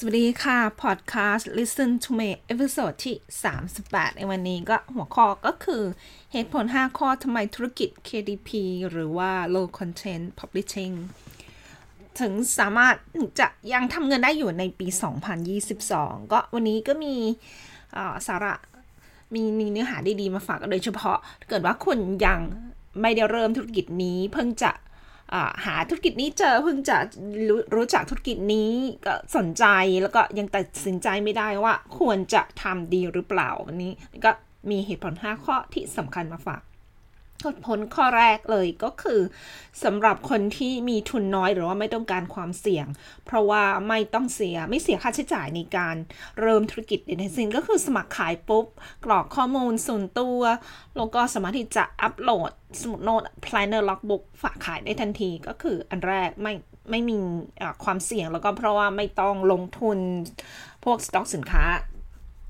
สวัสดีค่ะพอดแคสต์ Listen to me episode ที่ 38 ในวันนี้ก็หัวข้อก็คือเหตุผล 5 ข้อทำไมธุรกิจ KDP หรือว่า Low Content Publishing ถึงสามารถจะยังทำเงินได้อยู่ในปี 2022 ก็วันนี้ก็มีสาระมีมีเนื้อหาดีๆ มาฝากโดยเฉพาะเกิดว่าคุณยังไม่ได้เริ่มธุรกิจนี้เพิ่งจะ หาธุรกิจนี้เจอเพิ่งจะรู้รู้จักธุรกิจนี้ก็สนใจแล้วก็ยังตัดสินใจไม่ได้ว่าควรจะทำดีหรือเปล่าวันนี้ก็มีเหตุผล 5 ข้อที่สำคัญมาฝาก ผลข้อแรกเลยก็คือสำหรับคนที่มีทุนน้อยหรือว่าไม่ต้องการความเสี่ยง เพราะว่าไม่ต้องเสียไม่เสียค่าใช้จ่ายในการเริ่มธุรกิจใดนสินก็คือสมัครขายปุ๊บ กรอกข้อมูลส่วนตัว แล้วก็สามารถที่จะอัปโหลดสมุดโน้ต planner logbook ฝากขายได้ทันทีก็คืออันแรกไม่ไม่มีความเสี่ยงแล้วก็เพราะว่าไม่ต้องลงทุนพวกสต็อกสินค้า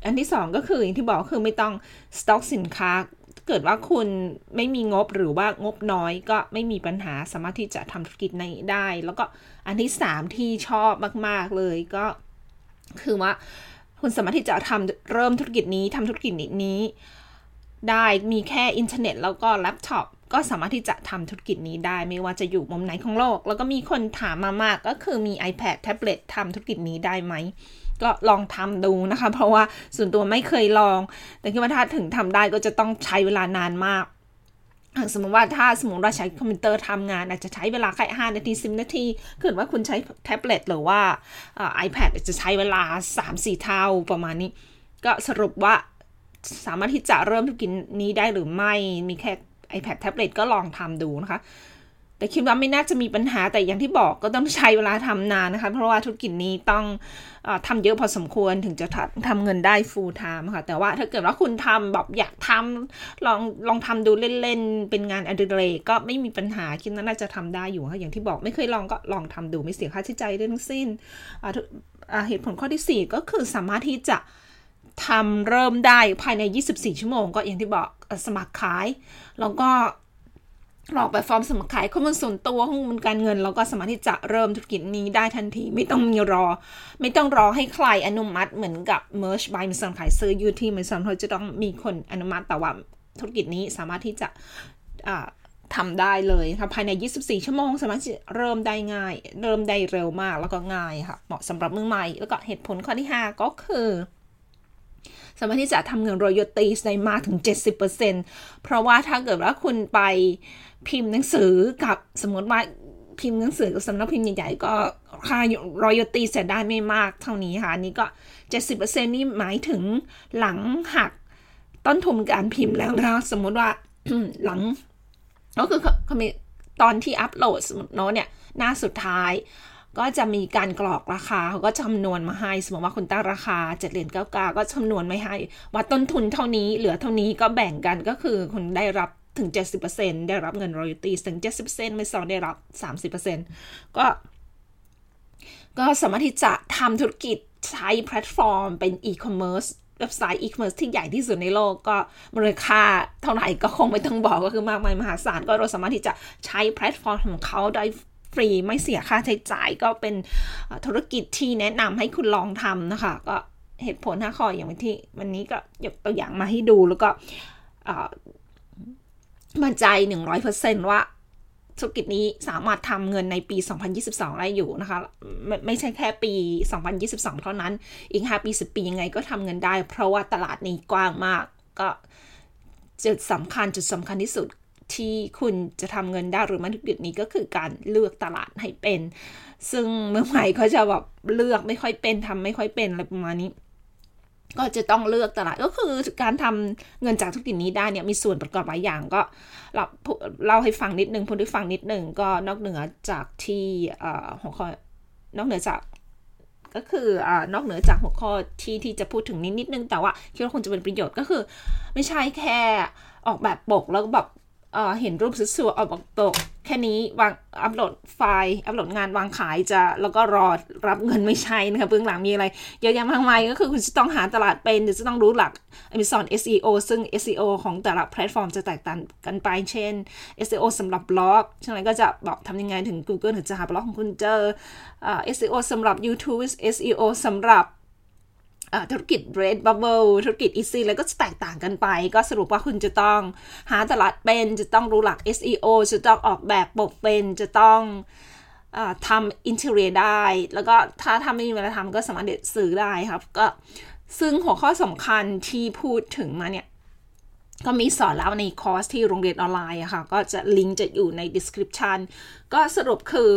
อันที่สองก็คืออย่างที่บอกคือไม่ต้องสต็อกสินค้า เกิดว่าคุณไม่มีงบหรือว่างบน้อยก็ไม่มีปัญหาสามารถที่จะทำธุรกิจในได้ แล้วก็อันที่สามที่ชอบมาก ๆ เลยก็คือว่าคุณสามารถที่จะทำเริ่มธุรกิจนี้ทำธุรกิจนี้ได้มีแค่อินเทอร์เน็ตแล้วก็แล็ปท็อปก็สามารถที่จะทำธุรกิจนี้ได้ ไม่ว่าจะอยู่มุมไหนของโลก แล้วก็มีคนถามมามากก็คือมี iPad แท็บเล็ตทำธุรกิจนี้ได้ไหม ก็ลองทำดูนะคะ เพราะว่าส่วนตัวไม่เคยลอง แต่คิดว่าถ้าถึงทำได้ก็จะต้องใช้เวลานานมากสมมติว่าถ้าสมมติเราใช้คอมพิวเตอร์ทำงาน อาจจะใช้เวลาแค่ห้านาทีสิบนาทีเกิดว่าคุณใช้แท็บเล็ตหรือว่าไอแพดจะใช้เวลา 3-4 เท่าประมาณนี้ ก็สรุปว่าสามารถที่จะเริ่มธุรกิจนี้ได้หรือไม่มีแค่ iPad แท็บเล็ตก็ลองทำดูนะคะ แต่คิดว่าไม่น่าจะมีปัญหาแต่อย่างที่บอกก็ต้องใช้เวลาทำนานนะคะ เพราะว่าธุรกิจนี้ต้องอทำเยอะพอสมควรถึงจะทำเงินได้ full time ค่ะ แต่ว่าถ้าเกิดว่าคุณทำแบบอยากทำลองลองทำดูเล่นๆ เป็นงานอดิเรกก็ไม่มีปัญหาคิดว่าน่าจะทำได้อยู่ค่ะอย่างที่บอกไม่เคยลองก็ลองทำดูไม่เสียค่าใช้จ่ายทั้งสิ้นเหตุผลข้อที่ 4 ก็คือสามารถที่จะทำเริ่มได้ภายใน 24 ชั่วโมง ก็อย่างที่บอกสมัครขาย แล้วก็ หลอกแบบฟอร์มสมัครขายข้อมูลส่วนตัวข้อมูลการเงินเราก็สามารถที่จะเริ่มธุรกิจนี้ได้ทันที ไม่ต้องมีรอ ไม่ต้องรอให้ใครอนุมัติเหมือนกับ merge by มิสันขายซื้อยูที่มิสันเขาจะต้องมีคนอนุมัติแต่ว่าธุรกิจนี้สามารถที่จะทำได้เลยค่ะภายใน 24 ชั่วโมง สามารถเริ่มได้ง่าย เริ่มได้เร็วมากแล้วก็ง่ายค่ะ เหมาะสำหรับมือใหม่ แล้วก็เหตุผลข้อที่ 5 ก็คือ สามารถที่จะทำเงินรอยตีได้มากถึง 70%เพราะว่าถ้าเกิดว่าคุณไปพิมพ์หนังสือกับสมมติว่าพิมพ์หนังสือกับสำนักพิมพ์ใหญ่ๆก็ค่ารอยตีเสียได้ไม่มากเท่านี้ค่ะนี่ก็ 70%นี่หมายถึงหลังหักต้นทุนการพิมพ์แล้วนะสมมติว่าหลังก็คือตอนที่อัปโหลดสมมติเนาะเนี่ยหน้าสุดท้าย ก็จะมีการกรอกราคาเขาก็คำนวณมาให้ สมมติว่าคุณตั้งราคาเจ็ดเหรียญเก้ากาก็คำนวณไม่ให้ ว่าต้นทุนเท่านี้เหลือเท่านี้ก็แบ่งกันก็คือคุณได้รับถึง 70%ได้รับเงินรอยัลตี้ถึง 70%ไม่ซองได้รับ 30%ก็ ก็สามารถที่จะทำธุรกิจใช้แพลตฟอร์มเป็นอีคอมเมิร์ซเว็บไซต์อีคอมเมิร์ซที่ใหญ่ที่สุดในโลกก็มูลค่าเท่าไหร่ก็คงไม่ต้องบอกก็คือมากมายมหาศาลก็เราสามารถที่จะใช้แพลตฟอร์มของเขาได้ ฟรีไม่เสียค่าใช้จ่ายก็เป็นธุรกิจที่แนะนำให้คุณลองทำนะคะ ก็เหตุผลห้าข้ออย่างที่วันนี้ก็ยกตัวอย่างมาให้ดูแล้วก็มั่นใจหนึ่งร้อยเปอร์เซ็นต์ว่าธุรกิจนี้สามารถทำเงินในปี 2022 ได้อยู่นะคะ ไม่ไม่ใช่แค่ปี 2022 เท่านั้น อีก 5 ปี 10 ปียังไงก็ทำเงินได้ เพราะว่าตลาดนี้กว้างมาก ก็จุดสำคัญจุดสำคัญที่สุด ที่คุณจะทำเงินได้หรือไม่ธุรกิจนี้ก็คือการเลือกตลาดให้เป็น ซึ่งเมื่อใหม่เขาจะแบบเลือกไม่ค่อยเป็นทำไม่ค่อยเป็นอะไรประมาณนี้ก็จะต้องเลือกตลาดก็คือการทำเงินจากธุรกิจนี้ได้เนี่ยมีส่วนประกอบหลายอย่างก็เราเล่าให้ฟังนิดนึงพูดให้ฟังนิดนึงก็นอกเหนือจากที่หัวข้อนอกเหนือจากก็คืออนอกเหนือจากหัวข้อที่ที่จะพูดถึงนิดนิดนึงแต่ว่าคิดว่าคงจะเป็นประโยชน์ก็คือ ไม่ใช่แค่ออกแบบปกแล้วแบบ เห็นรูปสวยๆออกตก แค่นี้วางอัปโหลดไฟล์อัปโหลดงานวางขายจะแล้วก็รอรับเงินไม่ใช่นะคะเบื้องหลังมีอะไรเยอะแยะมากมายก็คือคุณจะต้องหาตลาดเป็นจะต้องรู้หลัก Amazon SEO ซึ่ง SEO ของแต่ละแพลตฟอร์มจะแตกต่างกันไป เช่น SEO สำหรับบล็อกฉะนั้นก็จะบอกทำยังไงถึง Google ถึงจะหาบล็อกของคุณเจอ SEO สำหรับ YouTube SEO สำหรับ ธุรกิจ Redbubble ธุรกิจ Etsy แล้วก็จะแตกต่างกันไป ก็สรุปว่าคุณจะต้องหาตลาดเป็น จะต้องรู้หลัก SEO จะต้องออกแบบปกเป็น จะต้องอทำ interior ได้ แล้วก็ถ้าทำไม่มีเวลาทำก็สามารถเด็ดซื้อได้ครับ ก็ซึ่งหัวข้อสำคัญที่พูดถึงมาเนี่ย ก็มีสอนแล้วในคอร์สที่โรงเรียนออนไลน์อะค่ะ ก็จะลิงก์จะอยู่ใน description ก็สรุปคือ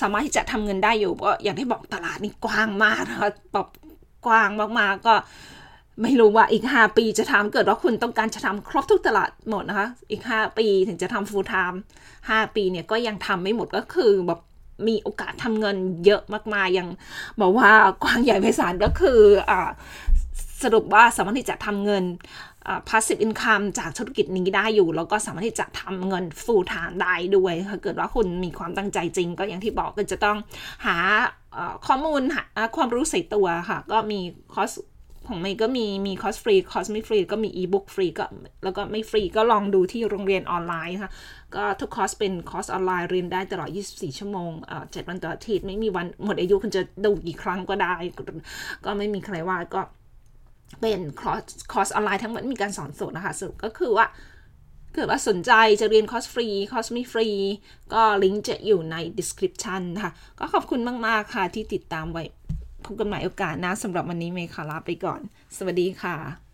สามารถที่จะทำเงินได้อยู่ก็อย่างที่บอกตลาดนี่กว้างมากนะคะแบบ กว้างมากๆก็ไม่รู้ว่าอีก 5 ปีจะทำเกิดว่าคุณต้องการจะทำครบทุกตลาดหมดนะคะ อีก 5 ปีถึงจะทำ full time 5 ปีเนี่ยก็ยังทำไม่หมดก็คือแบบมีโอกาสทำเงินเยอะมากๆยังบอกว่ากว้างใหญ่ไพศาลก็คืออสรุปว่าสามารถที่จะทำเงิน passive income จากธุรกิจนี้ได้อยู่ แล้วก็สามารถที่จะทำเงิน full time ได้ด้วยถ้าเกิดว่าคุณมีความตั้งใจจริง ก็อย่างที่บอกก็จะต้องหา ข้อมูลความรู้ใส่ตัวค่ะ ก็มีคอสของเมย์ก็มีมีคอสฟรีคอสไม่ฟรีก็มีอีบุ๊กฟรีก็แล้วก็ไม่ฟรีก็ลองดูที่โรงเรียนออนไลน์ค่ะ ก็ทุกคอร์สเป็นคอร์สออนไลน์เรียนได้ตลอด 24 ชั่วโมงเอ่อ7วันต่ออาทิตย์ไม่มีวันหมดอายุคุณจะดูกี่ครั้งก็ได้ ก็ไม่มีใครว่าก็เป็นคอร์สคอร์สออนไลน์ทั้งหมดมีการสอนสดนะคะสรุปก็คือว่า เกิดว่าสนใจจะเรียนคอร์สฟรีคอร์สไม่ฟรี ก็ลิงก์จะอยู่ใน description ค่ะก็ขอบคุณมาก ๆ ค่ะที่ติดตามไว้ พบกันใหม่โอกาสหน้าสำหรับวันนี้เมย์ขอลาไปก่อน สวัสดีค่ะ